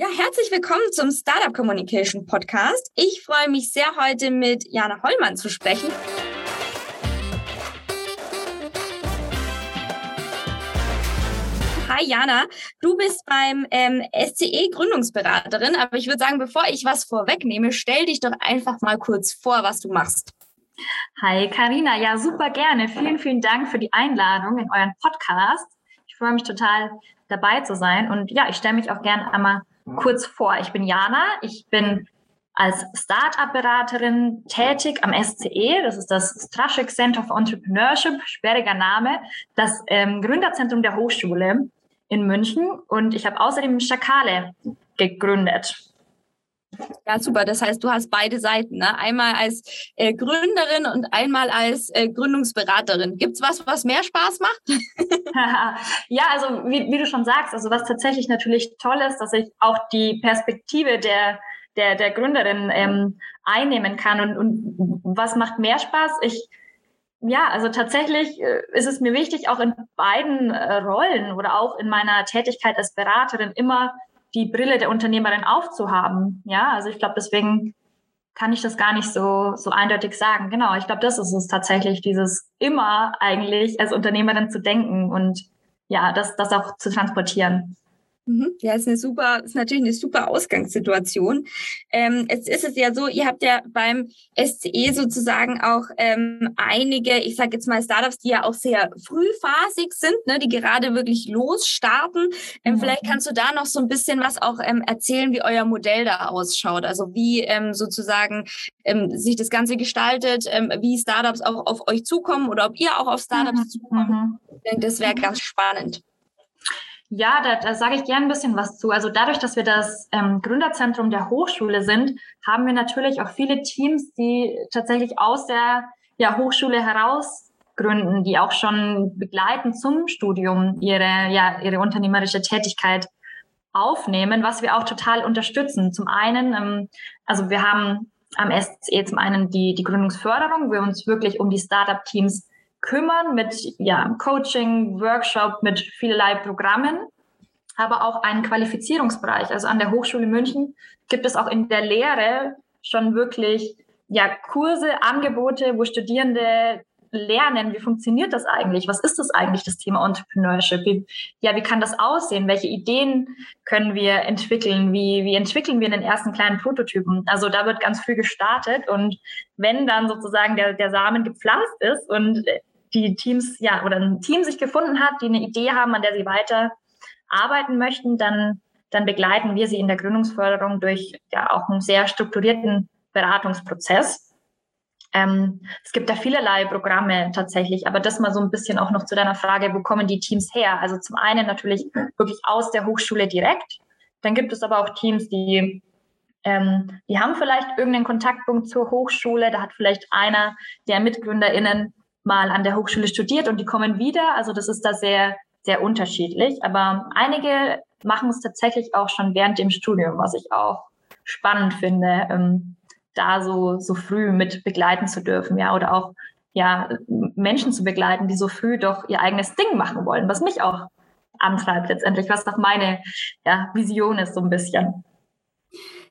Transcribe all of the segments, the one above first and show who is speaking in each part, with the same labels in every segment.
Speaker 1: Ja, herzlich willkommen zum Startup Communication Podcast. Ich freue mich sehr, heute mit Jana Hollmann zu sprechen. Hi Jana, du bist beim ähm, SCE Gründungsberaterin, aber ich würde sagen, bevor ich was vorwegnehme, stell dich doch einfach mal kurz vor, was du machst.
Speaker 2: Hi Karina, ja super gerne. Vielen, vielen Dank für die Einladung in euren Podcast. Ich freue mich total dabei zu sein und ja, ich stelle mich auch gerne einmal kurz vor. Ich bin Jana, ich bin als Start-up-Beraterin tätig am SCE, das ist das Straschek Center for Entrepreneurship, sperriger Name, das ähm, Gründerzentrum der Hochschule in München. Und ich habe außerdem Schakale gegründet.
Speaker 1: Ja, super. Das heißt, du hast beide Seiten. Ne? Einmal als äh, Gründerin und einmal als äh, Gründungsberaterin. Gibt es was, was mehr Spaß macht?
Speaker 2: ja, also wie, wie, du schon sagst, also was tatsächlich natürlich toll ist, dass ich auch die Perspektive der, der, der Gründerin ähm, einnehmen kann. Und, und was macht mehr Spaß? Ich ja, also tatsächlich äh, ist es mir wichtig, auch in beiden äh, Rollen oder auch in meiner Tätigkeit als Beraterin immer die Brille der Unternehmerin aufzuhaben. Ja, also ich glaube, deswegen kann ich das gar nicht so, so eindeutig sagen. Genau, ich glaube, das ist es tatsächlich, dieses immer eigentlich als Unternehmerin zu denken und ja, das, das auch zu transportieren.
Speaker 1: Mhm. Ja, ist eine super, ist natürlich eine super Ausgangssituation. Ähm, jetzt ist es ja so, ihr habt ja beim SCE sozusagen auch ähm, einige, ich sage jetzt mal Startups, die ja auch sehr frühphasig sind, ne, die gerade wirklich losstarten. Ähm, mhm. Vielleicht kannst du da noch so ein bisschen was auch ähm, erzählen, wie euer Modell da ausschaut. Also wie ähm, sozusagen ähm, sich das Ganze gestaltet, wie Startups auch auf euch zukommen oder ob ihr auch auf Startups mhm. zukommt. Mhm. Ich denke, das wäre ganz spannend.
Speaker 2: Ja, da, da sage ich gerne ein bisschen was zu. Also dadurch, dass wir das ähm, Gründerzentrum der Hochschule sind, haben wir natürlich auch viele Teams, die tatsächlich aus der ja, Hochschule heraus gründen, die auch schon begleiten zum Studium ihre, ja, ihre unternehmerische Tätigkeit aufnehmen, was wir auch total unterstützen. Zum einen, ähm, also wir haben am SCE zum einen die, die Gründungsförderung, wir uns wirklich um die Startup-Teams kümmern mit ja, Coaching, Workshop, mit vielerlei Programmen, aber auch einen Qualifizierungsbereich. Also an der Hochschule München gibt es auch in der Lehre schon wirklich ja, Kurse, Angebote, wo Studierende lernen, wie funktioniert das eigentlich? Was ist das eigentlich, das Thema Entrepreneurship? Wie, ja, wie kann das aussehen? Welche Ideen können wir entwickeln? Wie, wie entwickeln wir den ersten kleinen Prototypen? Also da wird ganz früh gestartet und wenn dann sozusagen der, der Samen gepflanzt ist und die Teams, ja, oder ein Team sich gefunden hat, die eine Idee haben, an der sie weiter arbeiten möchten, dann, dann begleiten wir sie in der Gründungsförderung durch ja auch einen sehr strukturierten Beratungsprozess. Ähm, es gibt da vielerlei Programme tatsächlich, aber das mal so ein bisschen auch noch zu deiner Frage, wo kommen die Teams her? Also zum einen natürlich wirklich aus der Hochschule direkt. Dann gibt es aber auch Teams, die ähm, die haben vielleicht irgendeinen Kontaktpunkt zur Hochschule. Da hat vielleicht einer der MitgründerInnen mal an der Hochschule studiert und die kommen wieder. Also das ist da sehr, sehr unterschiedlich. Aber einige machen es tatsächlich auch schon während dem Studium, was ich auch spannend finde, ähm, da so, so früh mit begleiten zu dürfen, ja, oder auch ja, Menschen zu begleiten, die so früh doch ihr eigenes Ding machen wollen, was mich auch antreibt letztendlich, was doch meine ja, Vision ist so ein bisschen.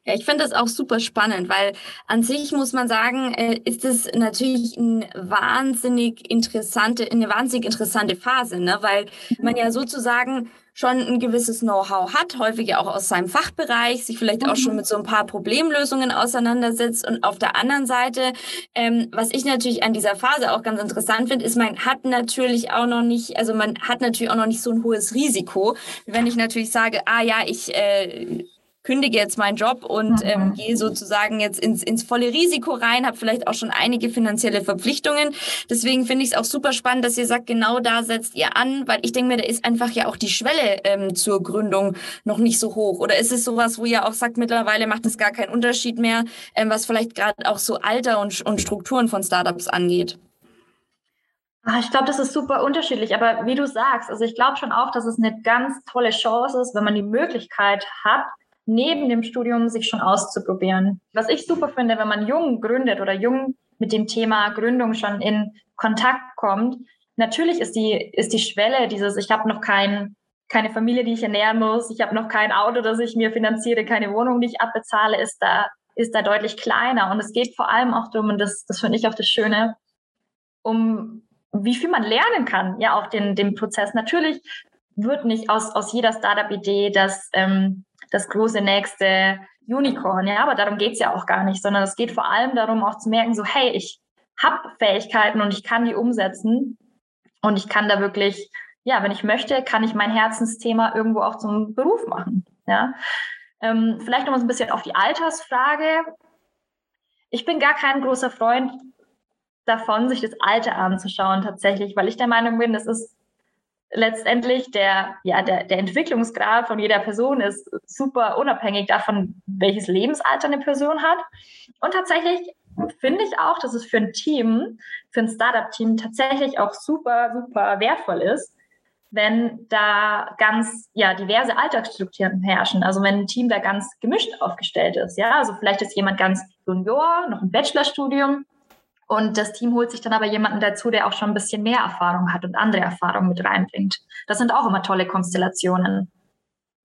Speaker 1: Ja, ich finde das auch super spannend, weil an sich muss man sagen, äh, ist es natürlich eine wahnsinnig interessante, eine wahnsinnig interessante Phase, ne? weil man ja sozusagen schon ein gewisses Know-how hat, häufig auch aus seinem Fachbereich, sich vielleicht auch schon mhm. mit so ein paar Problemlösungen auseinandersetzt. Und auf der anderen Seite, ähm, was ich natürlich an dieser Phase auch ganz interessant finde, ist, man hat natürlich auch noch nicht, also man hat natürlich auch noch nicht so ein hohes Risiko. Wenn ich natürlich sage, ah ja, ich äh, kündige jetzt meinen Job und ähm, mhm. gehe sozusagen jetzt ins, ins volle Risiko rein, habe vielleicht auch schon einige finanzielle Verpflichtungen. Deswegen finde ich es auch super spannend, dass ihr sagt, genau da setzt ihr an, weil ich denke mir, da ist einfach ja auch die Schwelle ähm, zur Gründung noch nicht so hoch. Oder ist es sowas, wo ihr auch sagt, mittlerweile macht es gar keinen Unterschied mehr, ähm, was vielleicht gerade auch so Alter und, und Strukturen von Startups angeht?
Speaker 2: Ah, ich glaube, das ist super unterschiedlich, aber wie du sagst, also ich glaube schon auch, dass es eine ganz tolle Chance ist, wenn man die Möglichkeit hat, neben dem Studium sich schon auszuprobieren. Was ich super finde, wenn man jung gründet oder jung mit dem Thema Gründung schon in Kontakt kommt, natürlich ist die, ist die Schwelle dieses, ich habe noch kein keine Familie, die ich ernähren muss, ich habe noch kein Auto, das ich mir finanziere, keine Wohnung, die ich abbezahle, ist da, ist da deutlich kleiner. Und es geht vor allem auch darum, und das, das finde ich auch das Schöne, um wie viel man lernen kann, ja, auch den, den Prozess. Natürlich wird nicht aus, aus jeder Startup-Idee das, ähm, das große nächste Unicorn, ja, aber darum geht's ja auch gar nicht, sondern es geht vor allem darum, auch zu merken, so, hey, ich habe Fähigkeiten und ich kann die umsetzen und ich kann da wirklich, ja, wenn ich möchte, kann ich mein Herzensthema irgendwo auch zum Beruf machen, ja. Ähm, vielleicht noch mal so ein bisschen auf die Altersfrage. Ich bin gar kein großer Freund davon, sich das Alter anzuschauen tatsächlich, weil ich der Meinung bin, das ist letztendlich der, ja, der, der Entwicklungsgrad von jeder Person ist super unabhängig davon, welches Lebensalter eine Person hat. Und tatsächlich finde ich auch, dass es für ein Team, für ein Startup-Team tatsächlich auch super, super wertvoll ist, wenn da ganz ja, diverse Alltagsstrukturen herrschen. Also wenn ein Team da ganz gemischt aufgestellt ist. Ja, also vielleicht ist jemand ganz Junior, noch ein Bachelorstudium und das Team holt sich dann aber jemanden dazu, der auch schon ein bisschen mehr Erfahrung hat und andere Erfahrungen mit reinbringt. Das sind auch immer tolle Konstellationen.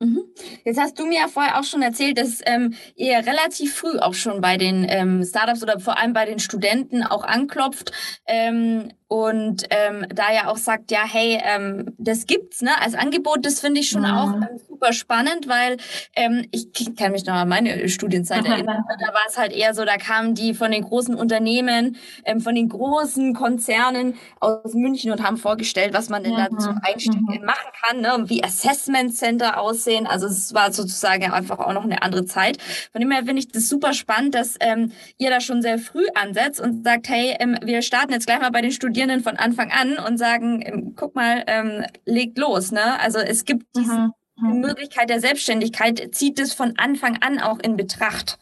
Speaker 1: Mhm. Jetzt hast du mir ja vorher auch schon erzählt, dass ähm, ihr relativ früh auch schon bei den ähm, Startups oder vor allem bei den Studenten auch anklopft ähm, und ähm, da ja auch sagt, ja, hey, ähm, das gibt's ne als Angebot. Das finde ich schon mhm. auch ähm, super spannend, weil ähm, ich kann mich noch an meine Studienzeit erinnern. Da war es halt eher so, da kamen die von den großen Unternehmen, ähm, von den großen Konzernen aus München und haben vorgestellt, was man denn mhm. da zum Einstieg mhm. machen kann, ne? wie Assessment Center aussehen. Also es war sozusagen einfach auch noch eine andere Zeit. Von dem her finde ich das super spannend, dass ähm, ihr da schon sehr früh ansetzt und sagt, hey, ähm, wir starten jetzt gleich mal bei den Studierenden Studierenden von Anfang an und sagen, ähm, guck mal, ähm, legt los. Ne? Also es gibt diese mhm. mhm. Möglichkeit der Selbstständigkeit, zieht es von Anfang an auch in Betracht.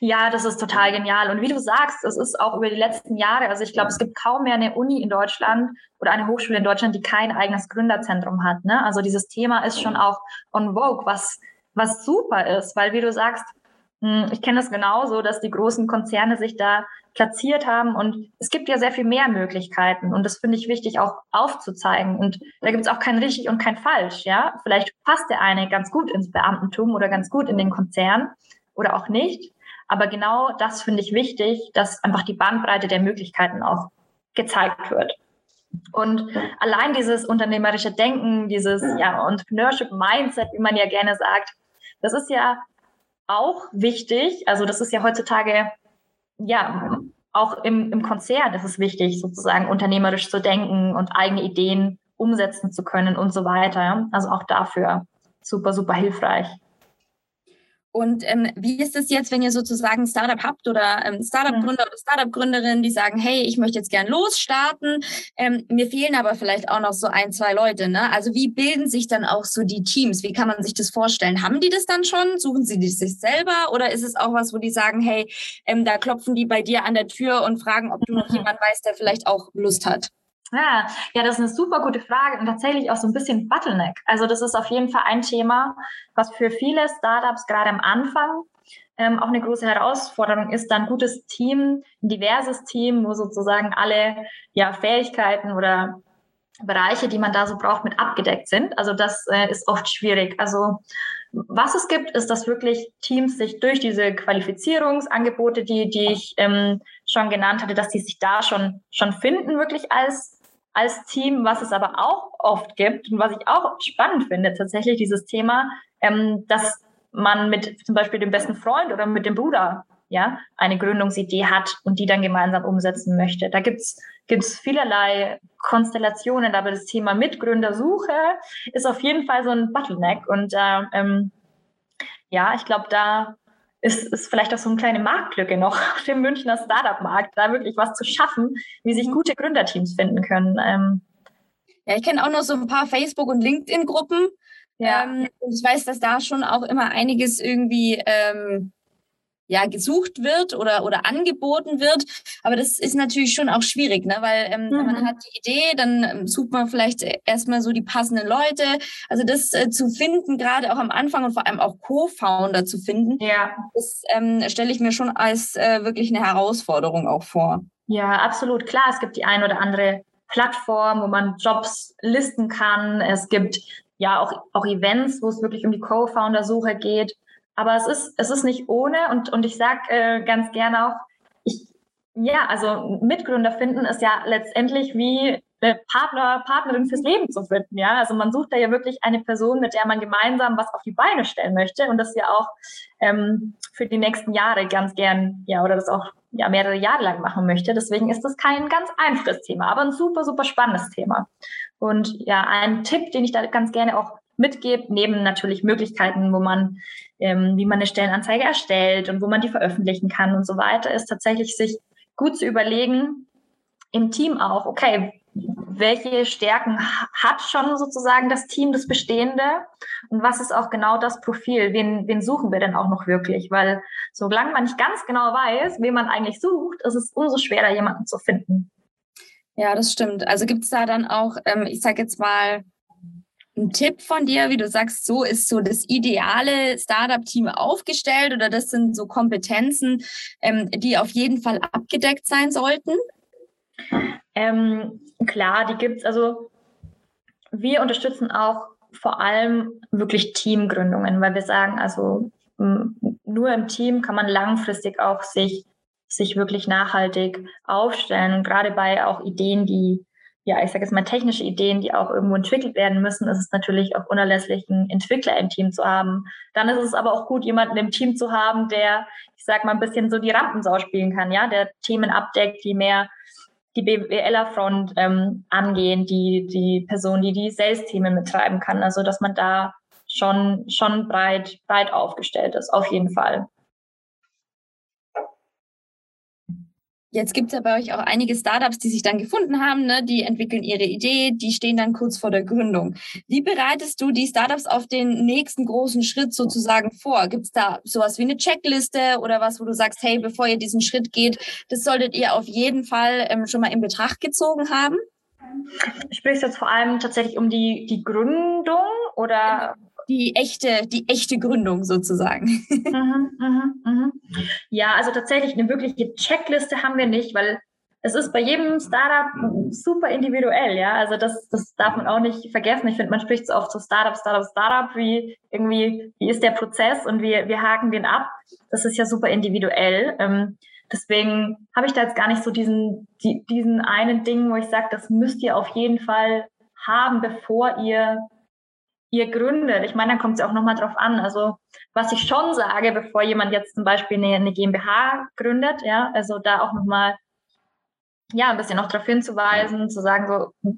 Speaker 2: Ja, das ist total genial. Und wie du sagst, es ist auch über die letzten Jahre, also ich glaube, es gibt kaum mehr eine Uni in Deutschland oder eine Hochschule in Deutschland, die kein eigenes Gründerzentrum hat. Ne? Also dieses Thema ist schon auch on vogue, was, was super ist, weil wie du sagst, ich kenne das genauso, dass die großen Konzerne sich da platziert haben und es gibt ja sehr viel mehr Möglichkeiten und das finde ich wichtig auch aufzuzeigen und da gibt es auch kein richtig und kein falsch, ja. Vielleicht passt der eine ganz gut ins Beamtentum oder ganz gut in den Konzern oder auch nicht, aber genau das finde ich wichtig, dass einfach die Bandbreite der Möglichkeiten auch gezeigt wird. Und allein dieses unternehmerische Denken, dieses ja, Entrepreneurship Mindset, wie man ja gerne sagt, das ist ja auch wichtig. Also das ist ja heutzutage, ja, auch im, im Konzern ist es wichtig, sozusagen unternehmerisch zu denken und eigene Ideen umsetzen zu können und so weiter. Also auch dafür super, super hilfreich.
Speaker 1: Und ähm, wie ist es jetzt, wenn ihr sozusagen ein Startup habt oder ähm, Startup-Gründer oder Startup-Gründerin, die sagen, hey, ich möchte jetzt gern losstarten, ähm, mir fehlen aber vielleicht auch noch so ein, zwei Leute. Ne? Also wie bilden sich dann auch so die Teams? Wie kann man sich das vorstellen? Haben die das dann schon? Suchen sie das sich selber? Oder ist es auch was, wo die sagen, hey, ähm, da klopfen die bei dir an der Tür und fragen, ob du noch jemand weißt, der vielleicht auch Lust hat?
Speaker 2: Ja, ja, das ist eine super gute Frage und tatsächlich auch so ein bisschen Bottleneck. Also das ist auf jeden Fall ein Thema, was für viele Startups gerade am Anfang ähm, auch eine große Herausforderung ist, dann gutes Team, ein diverses Team, wo sozusagen alle ja, Fähigkeiten oder Bereiche, die man da so braucht, mit abgedeckt sind. Also das äh, ist oft schwierig. Also was es gibt, ist, dass wirklich Teams sich durch diese Qualifizierungsangebote, die, die ich ähm, schon genannt hatte, dass die sich da schon, schon finden, wirklich als als Team, was es aber auch oft gibt und was ich auch spannend finde, tatsächlich dieses Thema, ähm, dass man mit zum Beispiel dem besten Freund oder mit dem Bruder ja, eine Gründungsidee hat und die dann gemeinsam umsetzen möchte. Da gibt's gibt's vielerlei Konstellationen, aber das Thema Mitgründersuche ist auf jeden Fall so ein Bottleneck. Und äh, ähm, ja, ich glaube, da ist, ist vielleicht auch so eine kleine Marktlücke noch auf dem Münchner Startup-Markt, da wirklich was zu schaffen, wie sich mhm. gute Gründerteams finden können. Ähm,
Speaker 1: ja, ich kenne auch noch so ein paar Facebook- und LinkedIn-Gruppen. Ja. Ähm, und ich weiß, dass da schon auch immer einiges irgendwie ähm, ja, gesucht wird oder, oder angeboten wird. Aber das ist natürlich schon auch schwierig, ne? weil ähm, mhm. man hat die Idee, dann ähm, sucht man vielleicht erstmal so die passenden Leute. Also das äh, zu finden, gerade auch am Anfang und vor allem auch Co-Founder zu finden, ja. das ähm, stelle ich mir schon als äh, wirklich eine Herausforderung auch vor.
Speaker 2: Ja, absolut. Klar, es gibt die ein oder andere Plattform, wo man Jobs listen kann. Es gibt ja auch, auch Events, wo es wirklich um die Co-Founder-Suche geht. Aber es ist, es ist nicht ohne und, und ich sage äh, ganz gerne auch, ich, ja, also Mitgründer finden ist ja letztendlich wie Partner, Partnerin fürs Leben zu finden. Ja, also man sucht da ja wirklich eine Person, mit der man gemeinsam was auf die Beine stellen möchte und das ja auch ähm, für die nächsten Jahre ganz gern, ja, oder das auch ja mehrere Jahre lang machen möchte. Deswegen ist das kein ganz einfaches Thema, aber ein super, super spannendes Thema. Und ja, ein Tipp, den ich da ganz gerne auch mitgebe, neben natürlich Möglichkeiten, wo man, ähm, wie man eine Stellenanzeige erstellt und wo man die veröffentlichen kann und so weiter, ist tatsächlich sich gut zu überlegen, im Team auch, okay, welche Stärken hat schon sozusagen das Team, das Bestehende? Und was ist auch genau das Profil? Wen, wen suchen wir denn auch noch wirklich? Weil solange man nicht ganz genau weiß, wen man eigentlich sucht, ist es umso schwerer, jemanden zu finden.
Speaker 1: Ja, das stimmt. Also gibt es da dann auch, ähm, ich sage jetzt mal, einen Tipp von dir, wie du sagst, so ist so das ideale Startup-Team aufgestellt oder das sind so Kompetenzen, ähm, die auf jeden Fall abgedeckt sein sollten?
Speaker 2: Ähm, klar, die gibt es. Also wir unterstützen auch vor allem wirklich Teamgründungen, weil wir sagen, also nur im Team kann man langfristig auch sich, sich wirklich nachhaltig aufstellen. Und gerade bei auch Ideen, die, ja, ich sage jetzt mal technische Ideen, die auch irgendwo entwickelt werden müssen, ist es natürlich auch unerlässlich, einen Entwickler im Team zu haben. Dann ist es aber auch gut, jemanden im Team zu haben, der, ich sage mal, ein bisschen so die Rampensau spielen kann, ja, der Themen abdeckt, die mehr die BWLer-Front ähm, angehen, die, die Person, die die Sales-Themen mittreiben kann. Also, dass man da schon, schon breit, breit aufgestellt ist, auf jeden Fall.
Speaker 1: Jetzt gibt es ja bei euch auch einige Startups, die sich dann gefunden haben, ne? die entwickeln ihre Idee, die stehen dann kurz vor der Gründung. Wie bereitest du die Startups auf den nächsten großen Schritt sozusagen vor? Gibt es da sowas wie eine Checkliste oder was, wo du sagst, hey, bevor ihr diesen Schritt geht, das solltet ihr auf jeden Fall ähm, schon mal in Betracht gezogen haben?
Speaker 2: Sprichst du jetzt vor allem tatsächlich um die, die Gründung oder?
Speaker 1: Die echte, die echte Gründung sozusagen. Mhm,
Speaker 2: mhm, mhm. Ja, also tatsächlich eine wirkliche Checkliste haben wir nicht, weil es ist bei jedem Startup super individuell, ja. Also das, das darf man auch nicht vergessen. Ich finde, man spricht so oft so Startup, Startup, Startup, wie irgendwie, wie ist der Prozess und wir, wir haken den ab. Das ist ja super individuell. Ähm, deswegen habe ich da jetzt gar nicht so diesen, die, diesen einen Ding, wo ich sage, das müsst ihr auf jeden Fall haben, bevor ihr ihr gründet. Ich meine, dann kommt es auch nochmal drauf an. Also was ich schon sage, bevor jemand jetzt zum Beispiel eine, eine GmbH gründet, ja, also da auch nochmal ja, ein bisschen noch darauf hinzuweisen, zu sagen, so,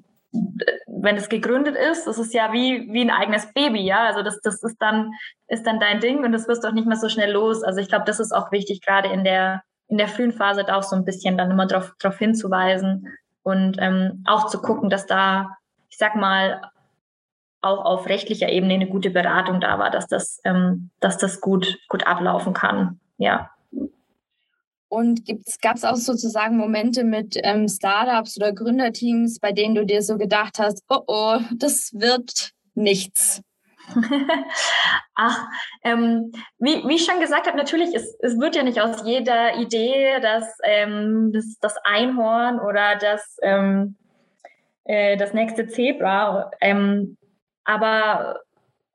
Speaker 2: wenn es gegründet ist, das ist ja wie, wie ein eigenes Baby, ja. Also das, das ist dann, ist dann dein Ding und das wirst du auch nicht mehr so schnell los. Also ich glaube, das ist auch wichtig, gerade in der, in der frühen Phase da auch so ein bisschen dann immer darauf drauf hinzuweisen und ähm, auch zu gucken, dass da, ich sag mal, auch auf rechtlicher Ebene eine gute Beratung da war, dass das, ähm, dass das gut, gut ablaufen kann. Ja.
Speaker 1: Und gab es auch sozusagen Momente mit ähm, Startups oder Gründerteams, bei denen du dir so gedacht hast, oh oh, das wird nichts?
Speaker 2: Ach, ähm, wie, wie ich schon gesagt habe, natürlich, es, es wird ja nicht aus jeder Idee das, ähm, das, das Einhorn oder das, ähm, äh, das nächste Zebra. Ähm, aber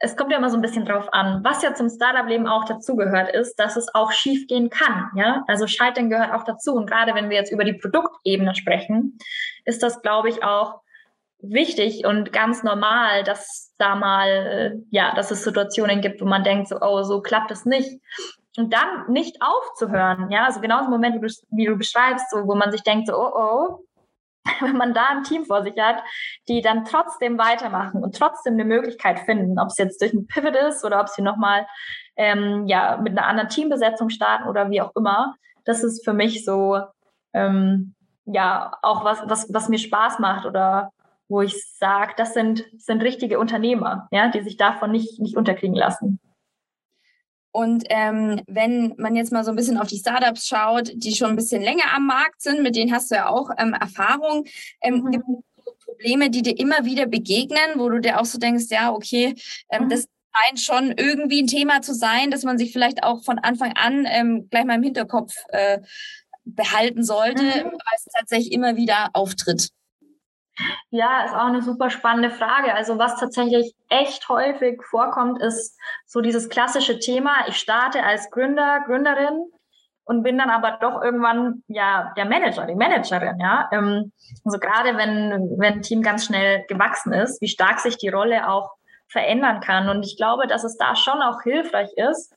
Speaker 2: es kommt ja immer so ein bisschen drauf an. Was ja zum Startup-Leben auch dazugehört, ist, dass es auch schief gehen kann. Ja, also Scheitern gehört auch dazu. Und gerade wenn wir jetzt über die Produktebene sprechen, ist das, glaube ich, auch wichtig und ganz normal, dass da mal, ja, dass es Situationen gibt, wo man denkt, so, oh, so klappt es nicht. Und dann nicht aufzuhören, ja, also genau im Moment, wie du beschreibst, so, wo man sich denkt, so, oh, oh, wenn man da ein Team vor sich hat, die dann trotzdem weitermachen und trotzdem eine Möglichkeit finden, ob es jetzt durch ein Pivot ist oder ob sie nochmal ähm, ja, mit einer anderen Teambesetzung starten oder wie auch immer, das ist für mich so, ähm, ja, auch was, was, was mir Spaß macht oder wo ich sage, das sind, sind richtige Unternehmer, ja, die sich davon nicht, nicht unterkriegen lassen.
Speaker 1: Und ähm, wenn man jetzt mal so ein bisschen auf die Startups schaut, die schon ein bisschen länger am Markt sind, mit denen hast du ja auch ähm, Erfahrung, ähm, mhm. gibt es Probleme, die dir immer wieder begegnen, wo du dir auch so denkst, ja, okay, ähm, mhm. das scheint schon irgendwie ein Thema zu sein, dass man sich vielleicht auch von Anfang an ähm, gleich mal im Hinterkopf äh, behalten sollte, mhm. weil es tatsächlich immer wieder auftritt.
Speaker 2: Ja, ist auch eine super spannende Frage. Also was tatsächlich echt häufig vorkommt, ist so dieses klassische Thema, ich starte als Gründer, Gründerin und bin dann aber doch irgendwann ja der Manager, die Managerin, ja. Ähm, also gerade wenn, wenn ein Team ganz schnell gewachsen ist, wie stark sich die Rolle auch verändern kann. Und ich glaube, dass es da schon auch hilfreich ist,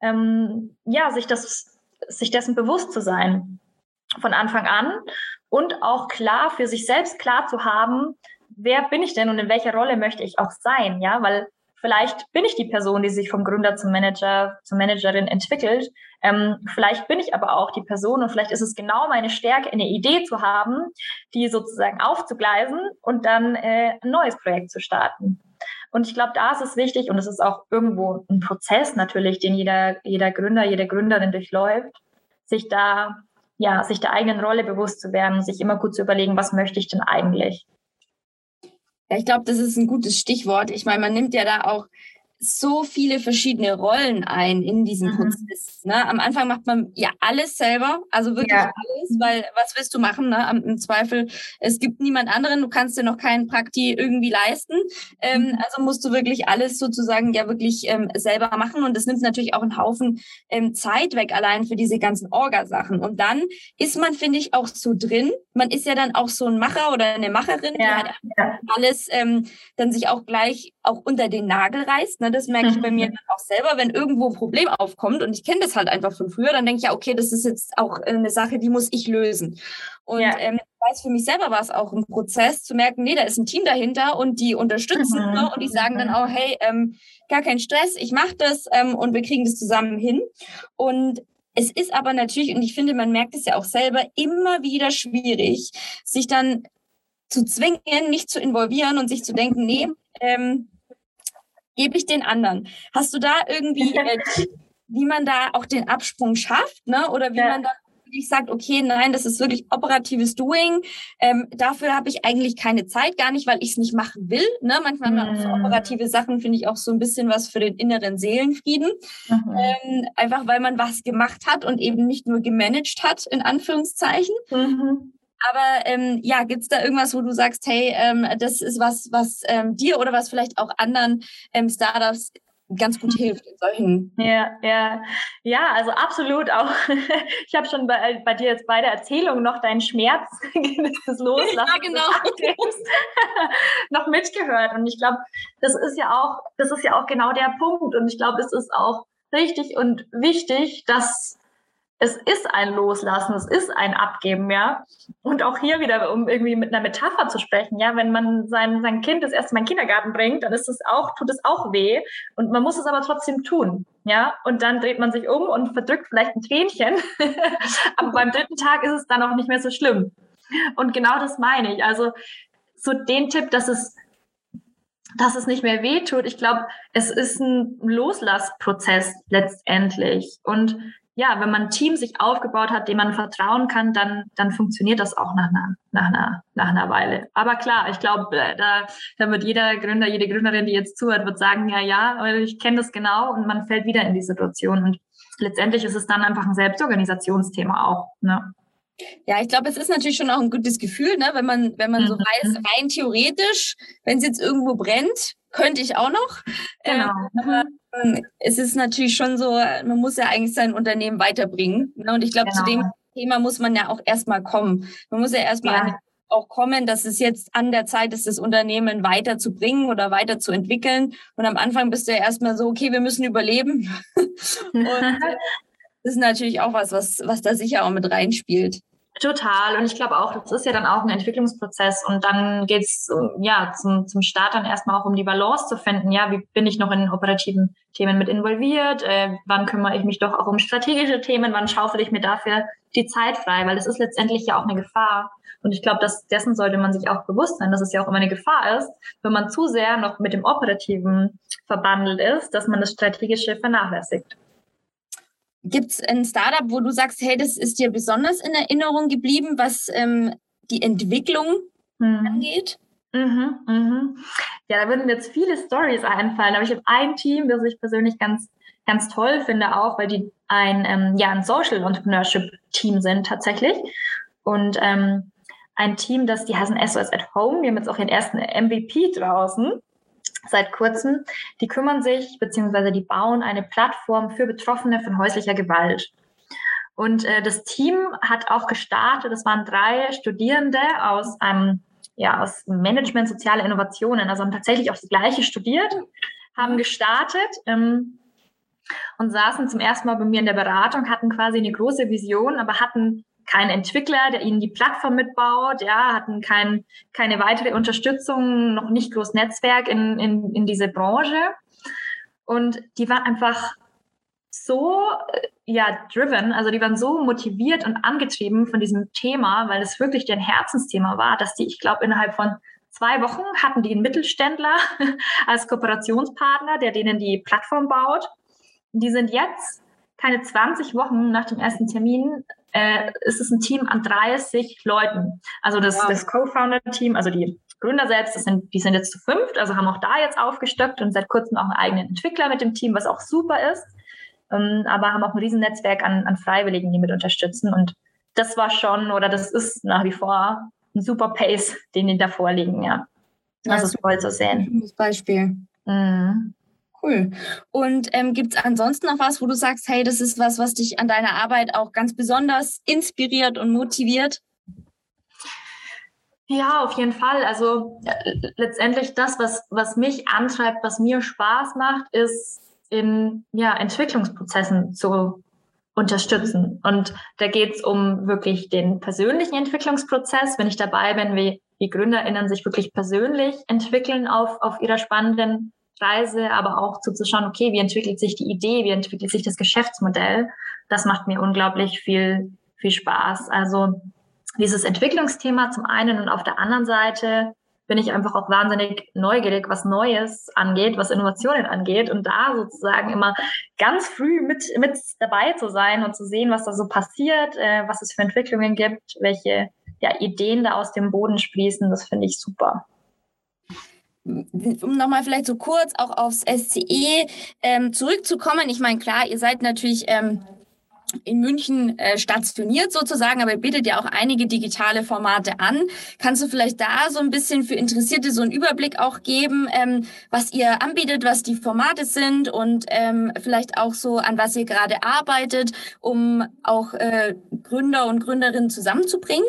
Speaker 2: ähm, ja, sich das, sich dessen bewusst zu sein von Anfang an und auch klar für sich selbst klar zu haben, wer bin ich denn und in welcher Rolle möchte ich auch sein, ja, weil vielleicht bin ich die Person, die sich vom Gründer zum Manager, zur Managerin entwickelt. Ähm, vielleicht bin ich aber auch die Person und vielleicht ist es genau meine Stärke, eine Idee zu haben, die sozusagen aufzugleisen und dann äh, ein neues Projekt zu starten. Und ich glaube, da ist es wichtig und es ist auch irgendwo ein Prozess natürlich, den jeder, jeder Gründer, jede Gründerin durchläuft, sich da ja, sich der eigenen Rolle bewusst zu werden, sich immer gut zu überlegen, was möchte ich denn eigentlich?
Speaker 1: Ja, ich glaube, das ist ein gutes Stichwort. Ich meine, man nimmt ja da auch so viele verschiedene Rollen ein in diesem mhm. Prozess. Ne? Am Anfang macht man ja alles selber, also wirklich ja. alles, weil was willst du machen? Ne? Im Zweifel, es gibt niemand anderen, du kannst dir noch keinen Prakti irgendwie leisten. Ähm, mhm. Also musst du wirklich alles sozusagen ja wirklich ähm, selber machen und das nimmt natürlich auch einen Haufen ähm, Zeit weg, allein für diese ganzen Orgasachen. Und dann ist man, finde ich, auch so drin. Man ist ja dann auch so ein Macher oder eine Macherin, ja. die halt alles ähm, dann sich auch gleich auch unter den Nagel reißt. Ne? Das merke ich bei mir auch selber, wenn irgendwo ein Problem aufkommt und ich kenne das halt einfach von früher, dann denke ich ja, okay, das ist jetzt auch eine Sache, die muss ich lösen. Und ja. ähm, ich weiß, für mich selber war es auch ein Prozess zu merken, nee, da ist ein Team dahinter und die unterstützen mhm. ne? und die sagen dann auch, hey, ähm, gar kein Stress, ich mache das ähm, und wir kriegen das zusammen hin. Und es ist aber natürlich, und ich finde, man merkt es ja auch selber, immer wieder schwierig, sich dann zu zwingen, nicht zu involvieren und sich zu denken, nee, ähm, gebe ich den anderen. Hast du da irgendwie, äh, wie man da auch den Absprung schafft, ne? Oder wie ja. man da wirklich sagt, okay, nein, das ist wirklich operatives Doing. Ähm, dafür habe ich eigentlich keine Zeit, gar nicht, weil ich es nicht machen will. Ne? Manchmal mhm. so operative Sachen finde ich auch so ein bisschen was für den inneren Seelenfrieden. Mhm. Ähm, einfach weil man was gemacht hat und eben nicht nur gemanagt hat, in Anführungszeichen. Mhm. Aber ähm, ja, gibt es da irgendwas, wo du sagst, hey, ähm, das ist was, was ähm, dir oder was vielleicht auch anderen ähm, Startups ganz gut hilft in solchen.
Speaker 2: Ja, ja, ja, also absolut auch. Ich habe schon bei, bei dir jetzt bei der Erzählung noch deinen Schmerz des Loslassen ja, genau. noch mitgehört. Und ich glaube, das ist ja auch, das ist ja auch genau der Punkt. Und ich glaube, es ist auch richtig und wichtig, dass es ist ein Loslassen, es ist ein Abgeben, ja. Und auch hier wieder, um irgendwie mit einer Metapher zu sprechen, ja, wenn man sein, sein Kind das erste Mal in den Kindergarten bringt, dann ist es auch, tut es auch weh. Und man muss es aber trotzdem tun, ja. Und dann dreht man sich um und verdrückt vielleicht ein Tränchen. aber beim dritten Tag ist es dann auch nicht mehr so schlimm. Und genau das meine ich. Also, so den Tipp, dass es dass es nicht mehr weh tut. Ich glaube, es ist ein Loslassprozess letztendlich. Und ja, wenn man ein Team sich aufgebaut hat, dem man vertrauen kann, dann, dann funktioniert das auch nach einer, nach einer, nach einer Weile. Aber klar, ich glaube, äh, da, da wird jeder Gründer, jede Gründerin, die jetzt zuhört, wird sagen, ja, ja, ich kenne das genau und man fällt wieder in die Situation. Und letztendlich ist es dann einfach ein Selbstorganisationsthema auch. Ne?
Speaker 1: Ja, ich glaube, es ist natürlich schon auch ein gutes Gefühl, ne? wenn man, wenn man so mhm. weiß, rein theoretisch, wenn es jetzt irgendwo brennt, könnte ich auch noch. Genau. Ähm, es ist natürlich schon so, man muss ja eigentlich sein Unternehmen weiterbringen. Ne? Und ich glaube, genau. zu dem Thema muss man ja auch erstmal kommen. Man muss ja erstmal ja. auch kommen, dass es jetzt an der Zeit ist, das Unternehmen weiterzubringen oder weiterzuentwickeln. Und am Anfang bist du ja erstmal so, okay, wir müssen überleben. Und äh, das ist natürlich auch was, was, was da sicher auch mit reinspielt.
Speaker 2: Total. Und ich glaube auch, das ist ja dann auch ein Entwicklungsprozess. Und dann geht es ja zum, zum Start dann erstmal auch um die Balance zu finden. Ja, wie bin ich noch in operativen Themen mit involviert? Äh, wann kümmere ich mich doch auch um strategische Themen? Wann schaufel ich mir dafür die Zeit frei? Weil das ist letztendlich ja auch eine Gefahr. Und ich glaube, dass dessen sollte man sich auch bewusst sein, dass es ja auch immer eine Gefahr ist, wenn man zu sehr noch mit dem Operativen verbandelt ist, dass man das Strategische vernachlässigt.
Speaker 1: Gibt es ein Startup, wo du sagst, hey, das ist dir besonders in Erinnerung geblieben, was ähm, die Entwicklung mhm. angeht?
Speaker 2: Mhm, mhm. Ja, da würden mir jetzt viele Stories einfallen, aber ich habe ein Team, das ich persönlich ganz, ganz toll finde, auch weil die ein, ähm, ja, ein Social Entrepreneurship Team sind tatsächlich. Und ähm, ein Team, das die heißen SOS at Home. Die haben jetzt auch ihren ersten MVP draußen seit kurzem. Die kümmern sich beziehungsweise die bauen eine Plattform für Betroffene von häuslicher Gewalt. Und äh, das Team hat auch gestartet. Das waren drei Studierende aus einem ja, aus Management soziale Innovationen, also haben tatsächlich auch das Gleiche studiert, haben gestartet ähm, und saßen zum ersten Mal bei mir in der Beratung, hatten quasi eine große Vision, aber hatten keinen Entwickler, der ihnen die Plattform mitbaut, ja, hatten kein, keine weitere Unterstützung, noch nicht groß Netzwerk in, in, in diese Branche. Und die waren einfach so äh, ja driven, also die waren so motiviert und angetrieben von diesem Thema, weil es wirklich deren Herzensthema war, dass die, ich glaube, innerhalb von zwei Wochen hatten die einen Mittelständler als Kooperationspartner, der denen die Plattform baut. Die sind jetzt keine 20 Wochen nach dem ersten Termin äh, ist es ein Team an 30 Leuten. Also das, wow. das Co-Founder-Team, also die Gründer selbst, sind, die sind jetzt zu fünft, also haben auch da jetzt aufgestockt und seit kurzem auch einen eigenen Entwickler mit dem Team, was auch super ist. Ähm, aber haben auch ein Riesennetzwerk an, an Freiwilligen, die mit unterstützen. Und das war schon oder das ist nach wie vor ein super Pace, den die da vorliegen, ja. Das ja, ist toll zu sehen.
Speaker 1: Beispiel. Mhm. Cool. Und ähm, gibt es ansonsten noch was, wo du sagst, hey, das ist was, was dich an deiner Arbeit auch ganz besonders inspiriert und motiviert?
Speaker 2: Ja, auf jeden Fall. Also äh, letztendlich das, was, was mich antreibt, was mir Spaß macht, ist in ja, Entwicklungsprozessen zu unterstützen. Und da geht es um wirklich den persönlichen Entwicklungsprozess, wenn ich dabei bin, wie, wie GründerInnen sich wirklich persönlich entwickeln auf, auf ihrer spannenden Reise, aber auch zuzuschauen, okay, wie entwickelt sich die Idee, wie entwickelt sich das Geschäftsmodell. Das macht mir unglaublich viel, viel Spaß. Also dieses Entwicklungsthema zum einen und auf der anderen Seite bin ich einfach auch wahnsinnig neugierig, was Neues angeht, was Innovationen angeht und da sozusagen immer ganz früh mit, mit dabei zu sein und zu sehen, was da so passiert, äh, was es für Entwicklungen gibt, welche ja, Ideen da aus dem Boden sprießen, das finde ich super
Speaker 1: um nochmal vielleicht so kurz auch aufs SCE ähm, zurückzukommen. Ich meine, klar, ihr seid natürlich ähm, in München äh, stationiert sozusagen, aber ihr bietet ja auch einige digitale Formate an. Kannst du vielleicht da so ein bisschen für Interessierte so einen Überblick auch geben, ähm, was ihr anbietet, was die Formate sind und ähm, vielleicht auch so, an was ihr gerade arbeitet, um auch äh, Gründer und Gründerinnen zusammenzubringen?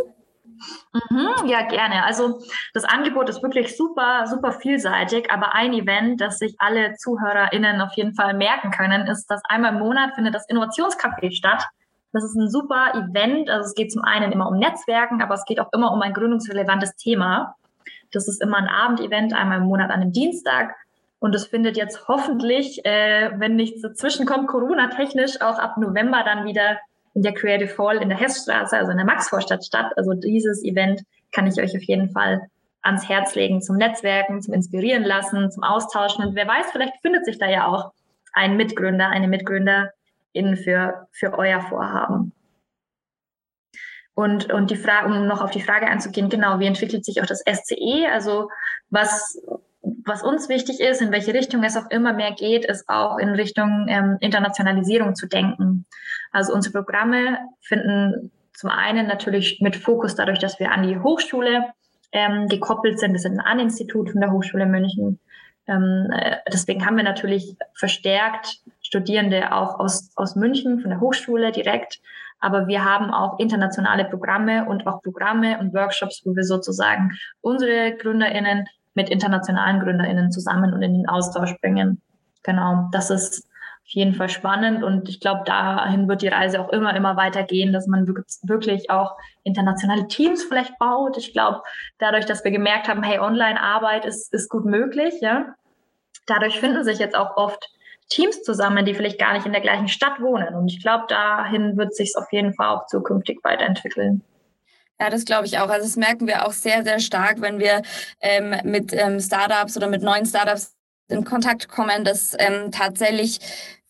Speaker 2: Mhm, ja, gerne. Also das Angebot ist wirklich super, super vielseitig, aber ein Event, das sich alle ZuhörerInnen auf jeden Fall merken können, ist, dass einmal im Monat findet das Innovationscafé statt. Das ist ein super Event. Also es geht zum einen immer um Netzwerken, aber es geht auch immer um ein gründungsrelevantes Thema. Das ist immer ein Abendevent, einmal im Monat an einem Dienstag. Und es findet jetzt hoffentlich, äh, wenn nichts dazwischen kommt, Corona-technisch auch ab November dann wieder in der Creative Hall in der Hessstraße, also in der Maxvorstadt statt. Also dieses Event kann ich euch auf jeden Fall ans Herz legen zum Netzwerken, zum Inspirieren lassen, zum Austauschen. Und wer weiß, vielleicht findet sich da ja auch ein Mitgründer, eine Mitgründerin für, für euer Vorhaben. Und, und die Frage, um noch auf die Frage einzugehen, genau, wie entwickelt sich auch das SCE? Also was, was uns wichtig ist, in welche Richtung es auch immer mehr geht, ist auch in Richtung ähm, Internationalisierung zu denken. Also unsere Programme finden zum einen natürlich mit Fokus dadurch, dass wir an die Hochschule ähm, gekoppelt sind. Wir sind ein An-Institut von der Hochschule München. Ähm, äh, deswegen haben wir natürlich verstärkt Studierende auch aus, aus München von der Hochschule direkt. Aber wir haben auch internationale Programme und auch Programme und Workshops, wo wir sozusagen unsere GründerInnen mit internationalen GründerInnen zusammen und in den Austausch bringen. Genau, das ist auf jeden Fall spannend und ich glaube, dahin wird die Reise auch immer, immer weiter gehen, dass man wirklich auch internationale Teams vielleicht baut. Ich glaube, dadurch, dass wir gemerkt haben, hey, Online-Arbeit ist, ist gut möglich, ja, dadurch finden sich jetzt auch oft Teams zusammen, die vielleicht gar nicht in der gleichen Stadt wohnen. Und ich glaube, dahin wird sich auf jeden Fall auch zukünftig weiterentwickeln.
Speaker 1: Ja, das glaube ich auch. Also das merken wir auch sehr, sehr stark, wenn wir ähm, mit ähm, Startups oder mit neuen Startups in Kontakt kommen, dass ähm, tatsächlich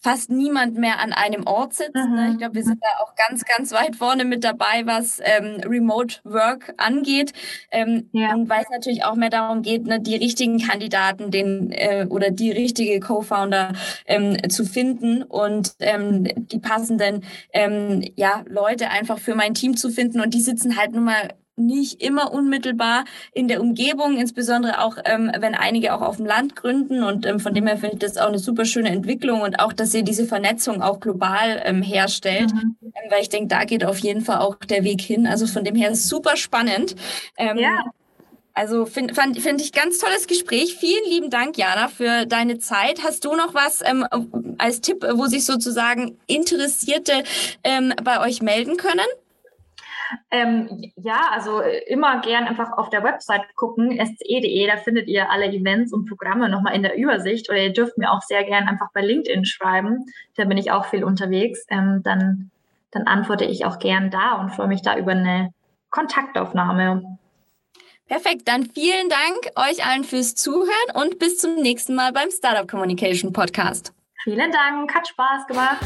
Speaker 1: fast niemand mehr an einem Ort sitzt. Ne? Mhm. Ich glaube, wir sind da auch ganz, ganz weit vorne mit dabei, was ähm, Remote Work angeht. Ähm, ja. Und weil es natürlich auch mehr darum geht, ne, die richtigen Kandidaten den, äh, oder die richtige Co-Founder ähm, zu finden und ähm, die passenden ähm, ja, Leute einfach für mein Team zu finden. Und die sitzen halt nun mal nicht immer unmittelbar in der Umgebung, insbesondere auch, ähm, wenn einige auch auf dem Land gründen. Und ähm, von dem her finde ich das auch eine super schöne Entwicklung und auch, dass ihr diese Vernetzung auch global ähm, herstellt, mhm. ähm, weil ich denke, da geht auf jeden Fall auch der Weg hin. Also von dem her super spannend. Ähm, ja. Also finde find ich ganz tolles Gespräch. Vielen lieben Dank, Jana, für deine Zeit. Hast du noch was ähm, als Tipp, wo sich sozusagen Interessierte ähm, bei euch melden können?
Speaker 2: Ähm, ja, also äh, immer gern einfach auf der Website gucken, sce.de, da findet ihr alle Events und Programme nochmal in der Übersicht. Oder ihr dürft mir auch sehr gern einfach bei LinkedIn schreiben, da bin ich auch viel unterwegs. Ähm, dann, dann antworte ich auch gern da und freue mich da über eine Kontaktaufnahme.
Speaker 1: Perfekt, dann vielen Dank euch allen fürs Zuhören und bis zum nächsten Mal beim Startup Communication Podcast.
Speaker 2: Vielen Dank, hat Spaß gemacht.